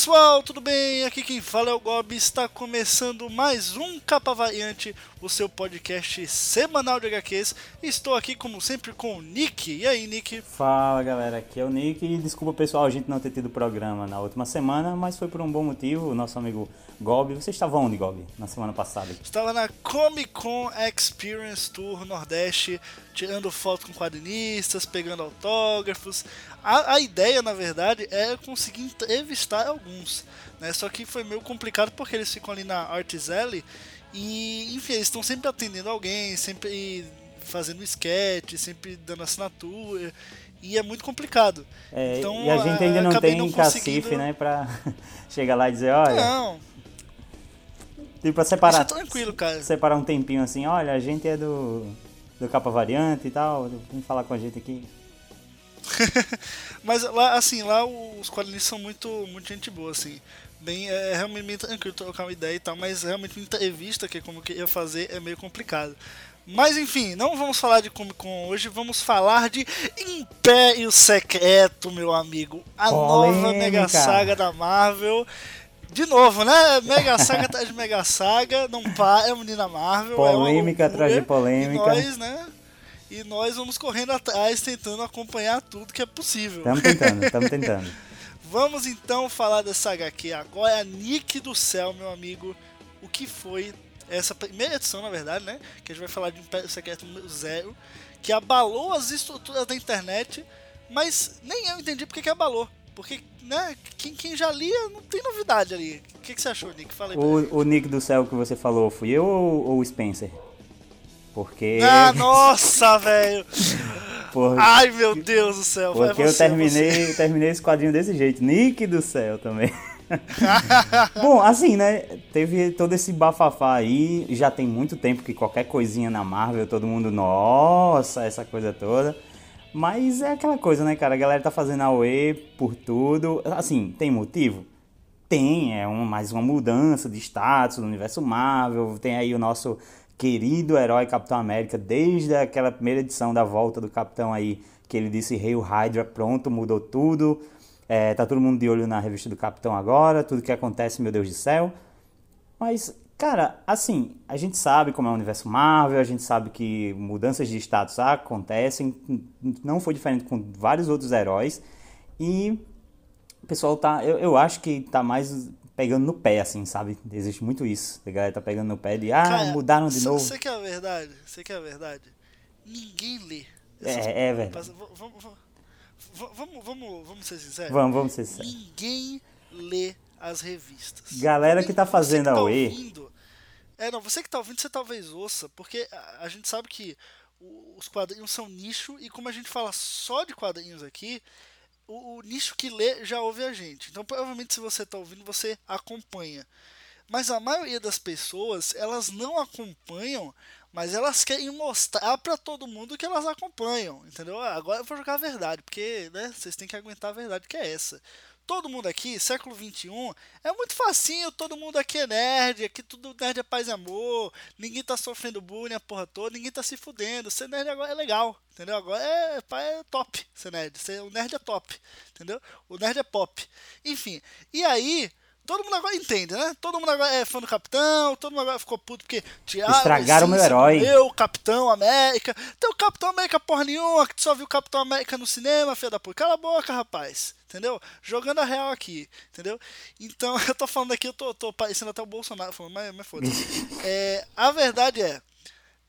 pessoal, tudo bem? Aqui quem fala é o Gob. Está começando mais um Capa Variante, o seu podcast semanal de HQs. Estou aqui, como sempre, com o Nick. E aí, Nick? Fala galera, aqui é o Nick. E desculpa pessoal a gente não ter tido programa na última semana, mas foi por um bom motivo. O nosso amigo Gob. Você estava onde, Gob, na semana passada? Estava na Comic Con Experience Tour Nordeste, tirando foto com quadrinistas, pegando autógrafos. A, a ideia, na verdade, é conseguir entrevistar alguns, né? Só que foi meio complicado porque eles ficam ali na Arts Alley e, enfim, eles estão sempre atendendo alguém, sempre fazendo sketch, sempre dando assinatura. E é muito complicado. É, então, e a gente ainda não tem não cacife, né, pra chegar lá e dizer, olha... Não, Tipo, pra separar... Isso é tranquilo, cara. Separar um tempinho assim, olha, a gente é do, do Capa Variante e tal, vem falar com a gente aqui. Mas lá, assim, lá os quadrinhos são muito, muito gente boa, assim. Bem, é realmente bem tranquilo trocar uma ideia e tal, mas realmente uma entrevista, que é como eu queria fazer, é meio complicado. Mas enfim, não vamos falar de Comic Con hoje, vamos falar de Império Secreto, meu amigo. A nova Polêmica. Mega Saga da Marvel. De novo, né? Mega Saga atrás de Mega Saga, não para, é menina Marvel. é Polêmica loucura. atrás de polêmica. E nós, né? E nós vamos correndo atrás, tentando acompanhar tudo que é possível. Estamos tentando, estamos tentando. Vamos então falar dessa HQ agora, Nick do Céu, meu amigo. O que foi essa primeira edição, na verdade, né? Que a gente vai falar de Império Secreto número zero, que abalou as estruturas da internet, mas nem eu entendi porque que abalou. Porque, né, quem, quem já lia não tem novidade ali. O que, que você achou, Nick? Fala aí pra gente. O, o Nick do céu que você falou, fui eu ou, ou o Spencer? Porque... Ah, nossa, velho! por- Ai, meu Deus do céu. Porque eu você, terminei, terminei esse quadrinho desse jeito. Nick do céu também. Bom, assim, né? Teve todo esse bafafá aí. Já tem muito tempo que qualquer coisinha na Marvel, todo mundo, nossa, essa coisa toda. Mas é aquela coisa, né, cara? A galera tá fazendo AOE por tudo. Assim, tem motivo? Tem, é um, mais uma mudança de status no universo Marvel. Tem aí o nosso querido herói Capitão América, desde aquela primeira edição da volta do Capitão aí, que ele disse Hail Hydra, pronto, mudou tudo. É, tá todo mundo de olho na revista do Capitão agora, tudo que acontece, meu Deus do céu. Mas, cara, assim, a gente sabe como é o universo Marvel, a gente sabe que mudanças de status acontecem, não foi diferente com vários outros heróis. E o pessoal tá, eu, eu acho que tá mais pegando no pé, assim, sabe? Existe muito isso. A galera tá pegando no pé de, ah, Cara, mudaram de novo. Você quer a verdade? Você quer a verdade? Ninguém lê. essas É, é verdade. Passa- v- Vamos, vamos, vamos, ser sinceros? Vamos, vamos ser sérios. Ninguém lê as revistas. Galera que tá fazendo que tá AOE. ouvindo- É, não, você que tá ouvindo, você talvez ouça, porque a, a gente sabe que os quadrinhos são nicho e como a gente fala só de quadrinhos aqui, o, o nicho que lê já ouve a gente. Então, provavelmente, se você tá ouvindo, você acompanha. Mas a maioria das pessoas, elas não acompanham, mas elas querem mostrar pra todo mundo que elas acompanham, entendeu? Ah, Agora eu vou jogar a verdade, porque, né, vocês têm que aguentar a verdade que é essa. Todo mundo aqui, século XXI, é muito facinho, todo mundo aqui é nerd, aqui tudo nerd é paz e amor, ninguém tá sofrendo bullying a porra toda, ninguém tá se fudendo, ser nerd agora é legal, entendeu? Agora é, é top ser nerd, ser, o nerd é top, entendeu? O nerd é pop. Enfim, e aí, todo mundo agora entende, né? Todo mundo agora é fã do Capitão, todo mundo agora ficou puto porque tiraram Estragaram a meu herói. Meu Capitão América. Tem o Capitão América porra nenhuma, que tu só viu o Capitão América no cinema, filha da puta. Cala a boca, rapaz. Entendeu? Jogando a real aqui, entendeu? Então, eu tô falando aqui, eu tô, tô parecendo até o Bolsonaro falando, mas, mas foda-se. É, a verdade é,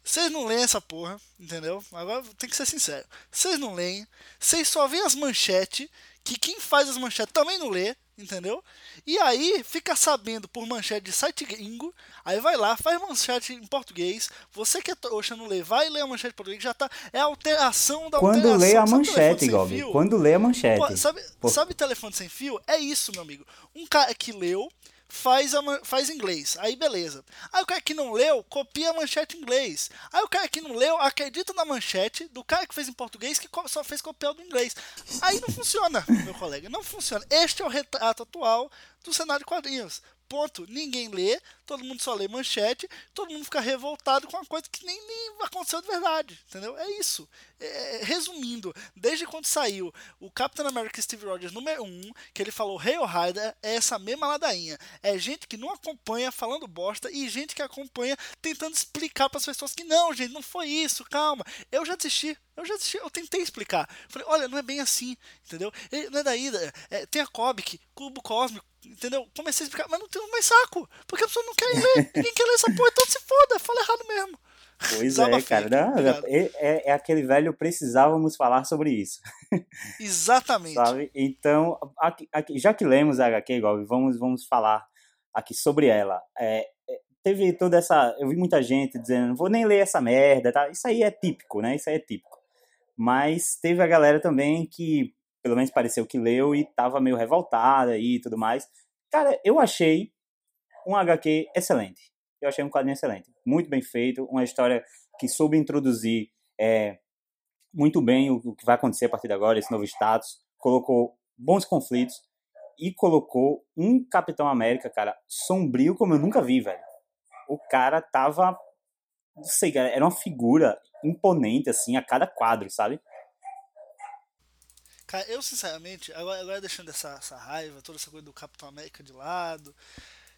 vocês não leem essa porra, entendeu? Agora tem que ser sincero. Vocês não leem, vocês só veem as manchetes, que quem faz as manchetes também não lê, entendeu? E aí fica sabendo por manchete de site gringo, aí vai lá, faz manchete em português. Você que é trouxa não lê, vai ler a manchete em português, já tá. É a alteração da Quando alteração. lê a manchete, sem Gob. fio? Quando lê a manchete. Pô, sabe, Pô. sabe telefone sem fio? É isso, meu amigo. Um cara que leu, faz, a, faz inglês. Aí beleza. Aí o cara que não leu, copia a manchete em inglês. Aí o cara que não leu, acredita na manchete do cara que fez em português que só fez copiar do inglês. Aí não funciona, meu colega. Não funciona. Este é o retrato atual do cenário de quadrinhos. Ponto. Ninguém lê, todo mundo só lê manchete, todo mundo fica revoltado com uma coisa que nem, nem aconteceu de verdade. Entendeu? É isso. É, resumindo, desde quando saiu o Captain America Steve Rogers número 1, que ele falou Hail Rider, é essa mesma ladainha. É gente que não acompanha falando bosta e gente que acompanha tentando explicar para as pessoas que não, gente, não foi isso, calma. Eu já desisti. Eu já eu tentei explicar. Falei, olha, não é bem assim, entendeu? Ele, não é daí, é, tem a Comic, Cubo Cósmico, entendeu? Comecei a explicar, mas não tem mais saco, porque a pessoa não quer ler, ninguém quer ler essa porra, então se foda, fala errado mesmo. Pois é, cara. Não, é, é, é, aquele velho precisávamos falar sobre isso. Exatamente. Sabe? Então, aqui, aqui, já que lemos a HQ, Gob, vamos, vamos falar aqui sobre ela. É, é, teve toda essa. Eu vi muita gente dizendo, não vou nem ler essa merda. Tá? Isso aí é típico, né? Isso aí é típico. Mas teve a galera também que, pelo menos pareceu que leu e tava meio revoltada e tudo mais. Cara, eu achei um HQ excelente eu achei um quadrinho excelente. Muito bem feito, uma história que soube introduzir é, muito bem o, o que vai acontecer a partir de agora, esse novo status. Colocou bons conflitos e colocou um Capitão América, cara, sombrio como eu nunca vi, velho. O cara tava. Não sei, cara, era uma figura imponente, assim, a cada quadro, sabe? Cara, eu sinceramente, agora, agora deixando essa, essa raiva, toda essa coisa do Capitão América de lado,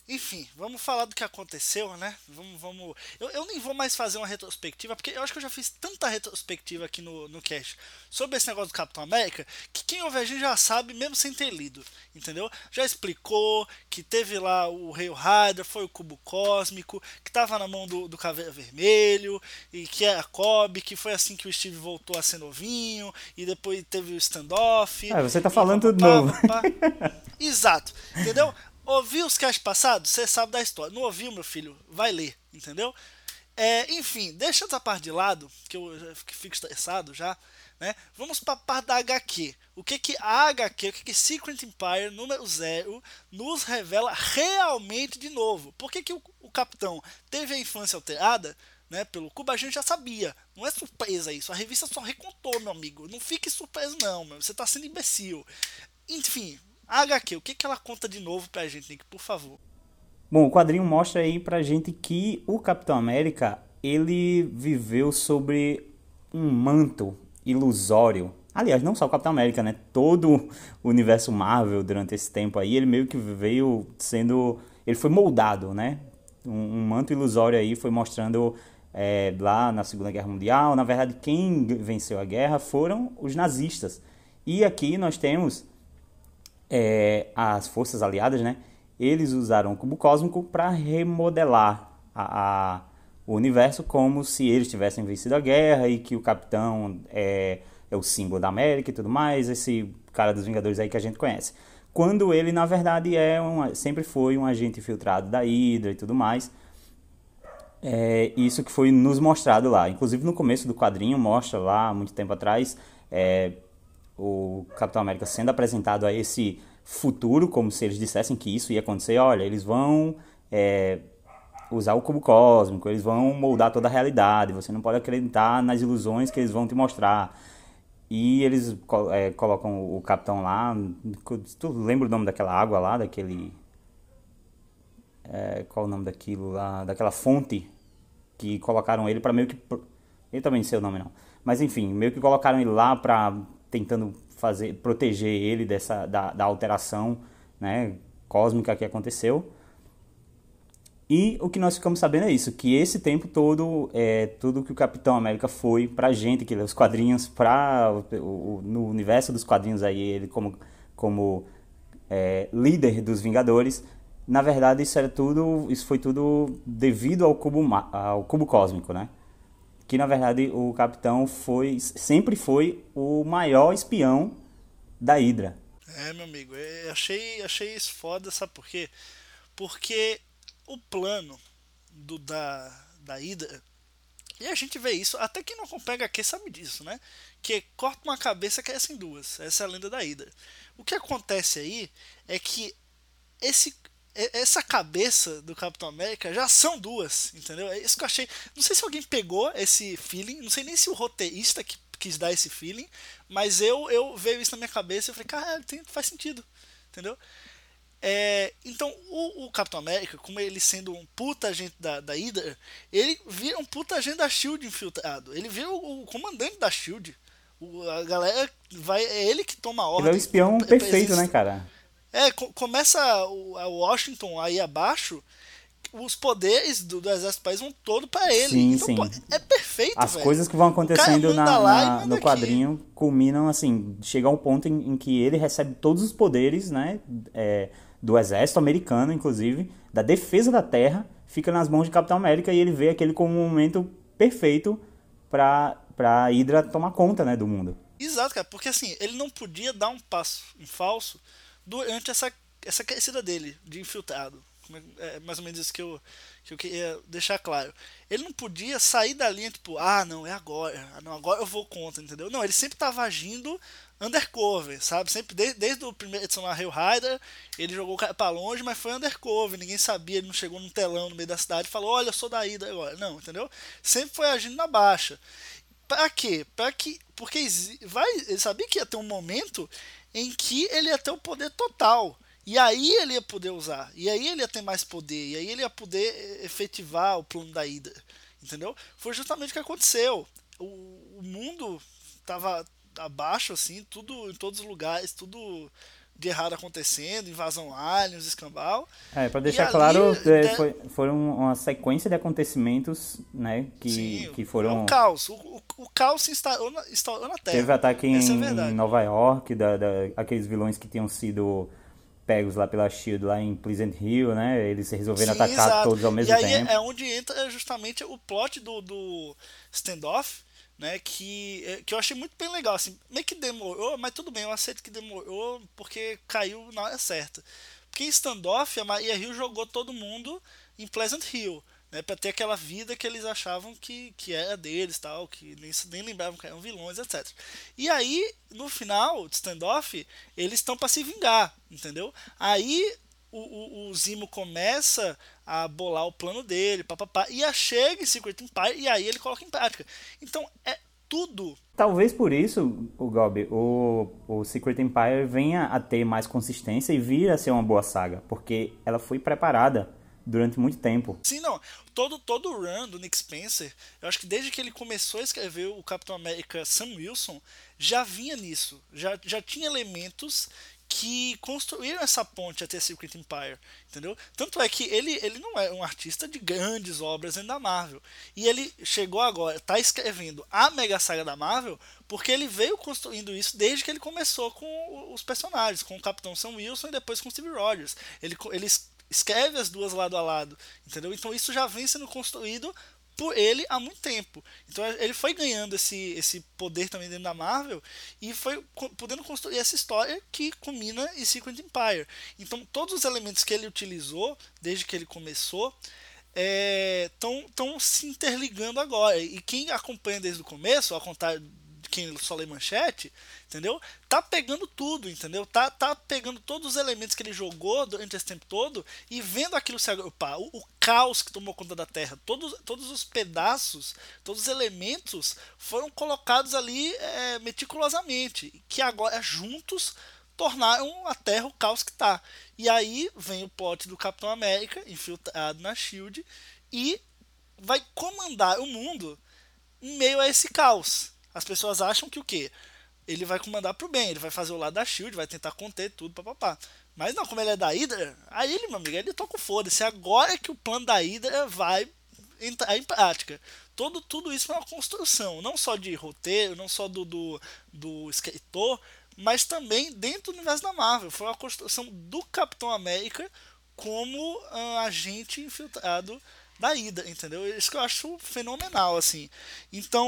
enfim, vamos falar do que aconteceu, né? Vamos, vamos. Eu, eu nem vou mais fazer uma retrospectiva, porque eu acho que eu já fiz tanta retrospectiva aqui no, no cast sobre esse negócio do Capitão América, que quem ouve a gente já sabe, mesmo sem ter lido, entendeu? Já explicou que teve lá o Rei Rider, foi o Cubo Cósmico, que tava na mão do, do Caveira Vermelho, e que era Kobe, que foi assim que o Steve voltou a ser novinho, e depois teve o standoff. Ah, você tá falando tudo novo. Exato, entendeu? Ouviu os casts passados? Você sabe da história. Não ouviu, meu filho? Vai ler, entendeu? É, enfim, deixa essa parte de lado, que eu fico estressado já. Né? Vamos para a parte da HQ. O que que a HQ, o que que Secret Empire número 0 nos revela realmente de novo? Por que, que o, o capitão teve a infância alterada? Né, pelo Cuba a gente já sabia. Não é surpresa isso. A revista só recontou, meu amigo. Não fique surpreso, não, meu. Você está sendo imbecil. Enfim, a HQ, o que, que ela conta de novo pra gente, Nick, por favor? Bom, o quadrinho mostra aí pra gente que o Capitão América, ele viveu sobre um manto ilusório. Aliás, não só o Capitão América, né? Todo o universo Marvel durante esse tempo aí, ele meio que veio sendo... Ele foi moldado, né? Um, um manto ilusório aí foi mostrando é, lá na Segunda Guerra Mundial. Na verdade, quem venceu a guerra foram os nazistas. E aqui nós temos é, as forças aliadas, né, eles usaram o cubo cósmico para remodelar a, a, o universo como se eles tivessem vencido a guerra e que o capitão é, é o símbolo da América e tudo mais, esse cara dos Vingadores aí que a gente conhece. Quando ele, na verdade, é um, sempre foi um agente infiltrado da Hydra e tudo mais. É isso que foi nos mostrado lá. Inclusive no começo do quadrinho mostra lá, muito tempo atrás, é, o Capitão América sendo apresentado a esse futuro, como se eles dissessem que isso ia acontecer. Olha, eles vão é, usar o cubo cósmico, eles vão moldar toda a realidade. Você não pode acreditar nas ilusões que eles vão te mostrar. E eles é, colocam o capitão lá. Tu lembra o nome daquela água lá, daquele. É, qual o nome daquilo lá? Daquela fonte que colocaram ele para meio que. Eu também não sei o nome não. Mas enfim, meio que colocaram ele lá para tentando fazer proteger ele dessa da, da alteração né, cósmica que aconteceu. E o que nós ficamos sabendo é isso, que esse tempo todo, é, tudo que o Capitão América foi pra gente que os quadrinhos, pra, o, o, no universo dos quadrinhos aí, ele como, como é, líder dos Vingadores, na verdade isso era tudo, isso foi tudo devido ao cubo, ao cubo cósmico, né? Que na verdade o capitão foi sempre foi o maior espião da Hydra. É, meu amigo, eu achei, achei isso foda, sabe por quê? Porque o plano do da, da Hydra, e a gente vê isso, até quem não acompanha HQ sabe disso, né? Que corta uma cabeça crescem duas. Essa é a lenda da Hydra. O que acontece aí é que esse essa cabeça do Capitão América já são duas, entendeu? É isso que eu achei. Não sei se alguém pegou esse feeling, não sei nem se o roteirista que quis dar esse feeling, mas eu eu veio isso na minha cabeça e falei, cara, tem, faz sentido, entendeu? É, então, o, o, Capitão América, como ele sendo um puta agente da, da Hydra, ele vira um puta agente da SHIELD infiltrado. Ele vira o, o comandante da SHIELD. O, a galera vai. É ele que toma a ordem. Ele é o espião perfeito, né, cara? É, começa o, a Washington aí abaixo, os poderes do, do exército do país vão todo para ele. Sim, então, sim. Pô, é perfeito, As velho. coisas que vão acontecendo na, na no quadrinho aqui. culminam assim, chega a um ponto em, em, que ele recebe todos os poderes, né, é, do exército americano, inclusive, da defesa da terra, fica nas mãos de Capitão América e ele vê aquele como um momento perfeito para para Hydra tomar conta, né, do mundo. Exato, cara, porque assim, ele não podia dar um passo em falso durante essa, essa crescida dele de infiltrado. É, é mais ou menos isso que eu, que eu queria deixar claro. Ele não podia sair da linha, tipo, ah, não, é agora, ah, não, agora eu vou contra, entendeu? Não, ele sempre estava agindo undercover, sabe? Sempre, desde, desde o primeiro edição lá, Hell Rider, ele jogou o cara pra longe, mas foi undercover, ninguém sabia, ele não chegou num telão no meio da cidade e falou, olha, eu sou da ida agora. Não, entendeu? Sempre foi agindo na baixa. Pra quê? Pra que. Porque vai, ele sabia que ia ter um momento em que ele ia ter o poder total. E aí ele ia poder usar. E aí ele ia ter mais poder. E aí ele ia poder eh, efetivar o plano da ida. Entendeu? Foi justamente o que aconteceu. O, o mundo estava abaixo, assim, tudo em todos os lugares, tudo de errado acontecendo, invasão aliens, escambau. É, para deixar claro, é, foi, foram uma sequência de acontecimentos, né, que, Sim, que foram... É o caos, o, o, o caos se instalou na, instalou na Terra. Teve ataque em, é em Nova York, da, da, aqueles vilões que tinham sido pegos lá pela SHIELD lá em Pleasant Hill, né, eles resolveram Sim, atacar exato. todos ao mesmo tempo. E aí é onde entra justamente o plot do, do standoff, né, que, é, que eu achei muito bem legal, assim, meio que demorou, mas tudo bem, eu aceito que demorou porque caiu na hora certa. Porque em standoff a Maria Hill jogou todo mundo em Pleasant Hill, né, para ter aquela vida que eles achavam que, que era deles, tal, que nem, nem lembravam que eram vilões, etc. E aí, no final de standoff, eles estão para se vingar, entendeu? Aí o, o, o, Zimo começa a bolar o plano dele, papapá, e a chega em Secret Empire e aí ele coloca em prática. Então é tudo. Talvez por isso, o Gob, o, o Secret Empire venha a ter mais consistência e vir a ser uma boa saga, porque ela foi preparada durante muito tempo. Sim, não. Todo, todo o run do Nick Spencer, eu acho que desde que ele começou a escrever o Capitão América Sam Wilson, já vinha nisso. Já, já tinha elementos que construíram essa ponte até Secret Empire, entendeu? Tanto é que ele, ele não é um artista de grandes obras ainda da Marvel. E ele chegou agora, está escrevendo a mega saga da Marvel, porque ele veio construindo isso desde que ele começou com os personagens, com o Capitão Sam Wilson e depois com o Steve Rogers. Ele, ele escreve as duas lado a lado, entendeu? Então isso já vem sendo construído por ele há muito tempo. Então ele foi ganhando esse, esse poder também dentro da Marvel e foi podendo construir essa história que culmina em Secret Empire. Então todos os elementos que ele utilizou desde que ele começou estão é, se interligando agora. E quem acompanha desde o começo, ao contrário quem só lê manchete, entendeu? Tá pegando tudo, entendeu? Tá, tá pegando todos os elementos que ele jogou durante esse tempo todo e vendo aquilo se agrupar. O, o caos que tomou conta da Terra, todos, todos os pedaços, todos os elementos foram colocados ali é, meticulosamente, que agora juntos tornaram a Terra o caos que tá. E aí vem o plot do Capitão América, infiltrado na SHIELD, e vai comandar o mundo em meio a esse caos. As pessoas acham que o quê? Ele vai comandar pro bem, ele vai fazer o lado da Shield, vai tentar conter tudo, papapá. Mas não, como ele é da Hydra, aí ele, meu amigo, ele toca o foda-se. Agora é que o plano da Hydra vai entrar em prática. Todo, tudo isso é uma construção, não só de roteiro, não só do, do, do escritor, mas também dentro do universo da Marvel. Foi uma construção do Capitão América como uh, agente infiltrado da ida, entendeu? Isso que eu acho fenomenal, assim. Então,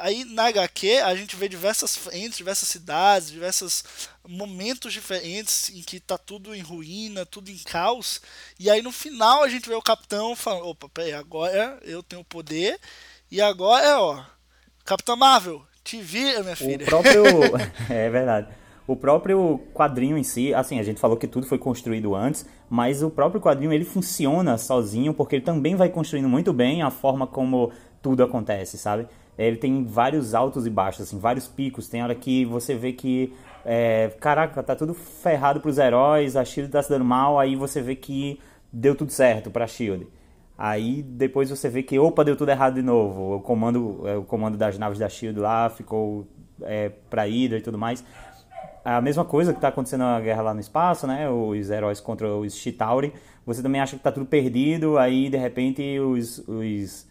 aí na HQ a gente vê diversas frentes, diversas cidades, diversos momentos diferentes em que tá tudo em ruína, tudo em caos. E aí no final a gente vê o capitão falando: opa, peraí, agora eu tenho poder. E agora, ó, Capitão Marvel, te vira, minha filha. O próprio. é verdade. O próprio quadrinho em si, assim, a gente falou que tudo foi construído antes, mas o próprio quadrinho ele funciona sozinho porque ele também vai construindo muito bem a forma como tudo acontece, sabe? Ele tem vários altos e baixos, assim, vários picos. Tem hora que você vê que, é, caraca, tá tudo ferrado pros heróis, a Shield tá se dando mal, aí você vê que deu tudo certo pra Shield. Aí depois você vê que, opa, deu tudo errado de novo. O comando, é, o comando das naves da Shield lá ficou é, pra Hydra e tudo mais a mesma coisa que está acontecendo na guerra lá no espaço, né? Os heróis contra os Chitauri. Você também acha que está tudo perdido, aí de repente os, os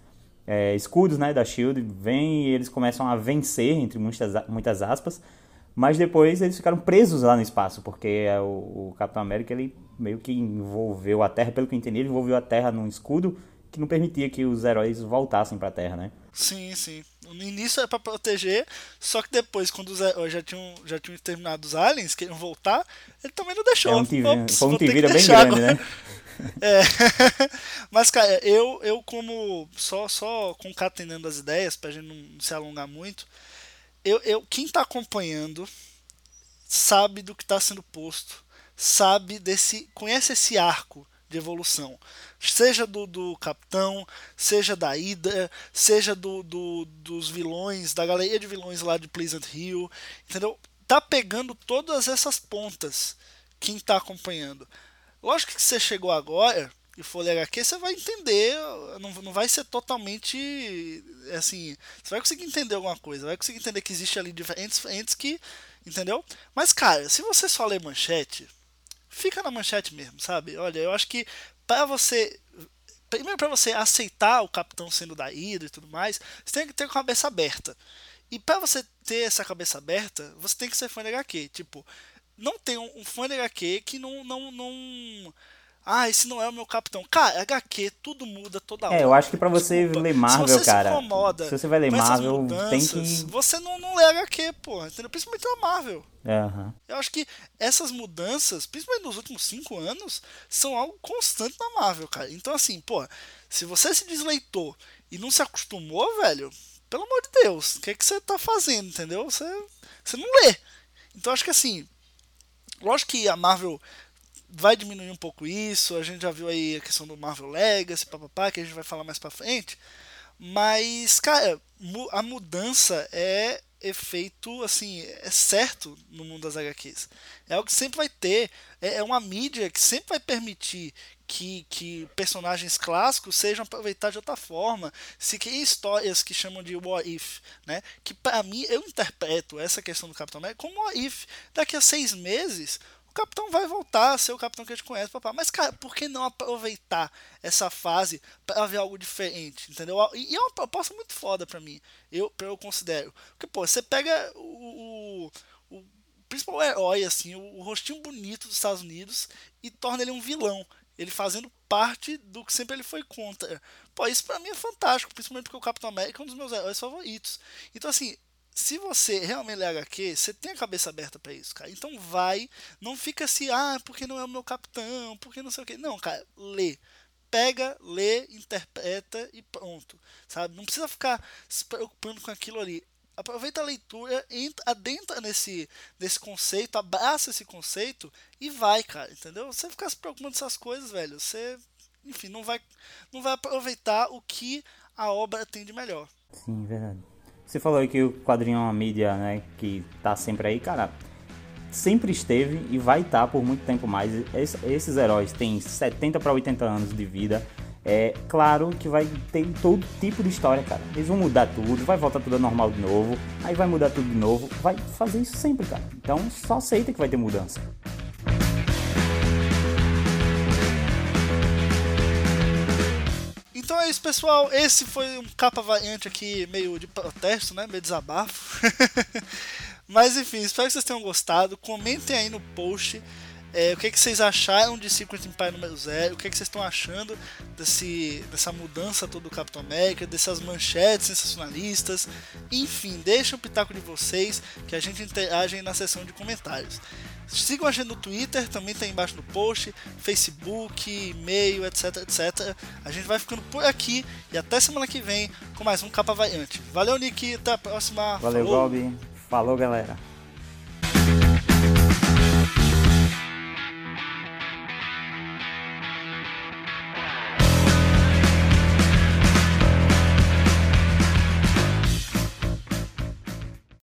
é, escudos né, da Shield vêm e eles começam a vencer, entre muitas, muitas aspas. Mas depois eles ficaram presos lá no espaço, porque é o, o Capitão América ele meio que envolveu a Terra, pelo que eu entendi, ele envolveu a Terra num escudo que não permitia que os heróis voltassem para a Terra, né? Sim, sim. No início é para proteger, só que depois, quando os, já tinham, já tinham terminado os aliens, queriam voltar, ele também não deixou. É um tive, Ops, foi um tivira bem grande, né? É. Mas, cara, eu, eu como. Só, só concatenando as ideias, pra gente não se alongar muito. Eu, eu, quem tá acompanhando sabe do que tá sendo posto, sabe desse. conhece esse arco de evolução. Seja do, do capitão, seja da Ida, seja do, do, dos vilões, da galeria de vilões lá de Pleasant Hill, entendeu? Tá pegando todas essas pontas quem tá acompanhando. Lógico que você chegou agora e for ler HQ, você vai entender, não, não vai ser totalmente assim, você vai conseguir entender alguma coisa, vai conseguir entender que existe ali diferentes frentes que, entendeu? Mas cara, se você só ler manchete, fica na manchete mesmo, sabe? Olha, eu acho que para você primeiro para você aceitar o capitão sendo da Hydra e tudo mais, você tem que ter a cabeça aberta. E para você ter essa cabeça aberta, você tem que ser fã de HQ. Tipo, não tem um, um fã de HQ que não, não, não ah, esse não é o meu capitão. Cara, HQ, tudo muda toda hora. É, eu acho que pra você Desculpa. ler Marvel, se você cara. Se, incomoda se você vai ler Marvel, mudanças, tem que. Você não, não lê HQ, pô. Entendeu? Principalmente na Marvel. Uhum. Eu acho que essas mudanças, principalmente nos últimos cinco anos, são algo constante na Marvel, cara. Então, assim, pô, se você se desleitou e não se acostumou, velho, pelo amor de Deus, o que, é que você tá fazendo, entendeu? Você, você não lê. Então, acho que assim, lógico que a Marvel vai diminuir um pouco isso. A gente já viu aí a questão do Marvel Legacy, papapá, que a gente vai falar mais pra frente. Mas, cara, a mudança é efeito, assim, é certo no mundo das HQs. É algo que sempre vai ter. É, é uma mídia que sempre vai permitir que, que personagens clássicos sejam aproveitados de outra forma. Se cria histórias que chamam de what if, né? Que para mim eu interpreto essa questão do Capitão América como what if. Daqui a seis meses capitão vai voltar a ser o capitão que a gente conhece, papá. Mas, cara, por que não aproveitar essa fase para ver algo diferente, entendeu? E é uma proposta muito foda pra mim, eu, eu considero. Porque, pô, você pega o, o, o principal herói, assim, o, o rostinho bonito dos Estados Unidos e torna ele um vilão. Ele fazendo parte do que sempre ele foi contra. Pô, isso pra mim é fantástico, principalmente porque o Capitão América é um dos meus heróis favoritos. Então, assim, se você realmente lê HQ, você tem a cabeça aberta para isso, cara. Então vai, não fica assim, ah, porque não é o meu capitão, porque não sei o que. Não, cara, lê. Pega, lê, interpreta e pronto, sabe? Não precisa ficar se preocupando com aquilo ali. Aproveita a leitura, entra, adentra nesse, nesse conceito, abraça esse conceito e vai, cara, entendeu? Você ficar se preocupando com essas coisas, velho, você, enfim, não vai, não vai aproveitar o que a obra tem de melhor. Sim, verdade. Você falou aí que o quadrinho é uma mídia, né, que tá sempre aí, cara. Sempre esteve e vai estar tá por muito tempo mais. esses heróis têm 70 para 80 anos de vida. É claro que vai ter todo tipo de história, cara. Eles vão mudar tudo, vai voltar tudo normal de novo, aí vai mudar tudo de novo, vai fazer isso sempre, cara. Então só aceita que vai ter mudança. Então é isso, pessoal. Esse foi um capa variante aqui, meio de protesto, né? Meio desabafo. Mas enfim, espero que vocês tenham gostado. Comentem aí no post é, o que, é que vocês acharam de Secret Empire número 0, o que, é que vocês estão achando desse, dessa mudança toda do Capitão América, dessas manchetes sensacionalistas. Enfim, deixem o pitaco de vocês que a gente interage na seção de comentários. Sigam a gente no Twitter, também tá embaixo no post, Facebook, e-mail, etc, etc. A gente vai ficando por aqui e até semana que vem com mais um Capa Variante. Valeu, Nick, até a próxima. Valeu, Falou. Falou, galera.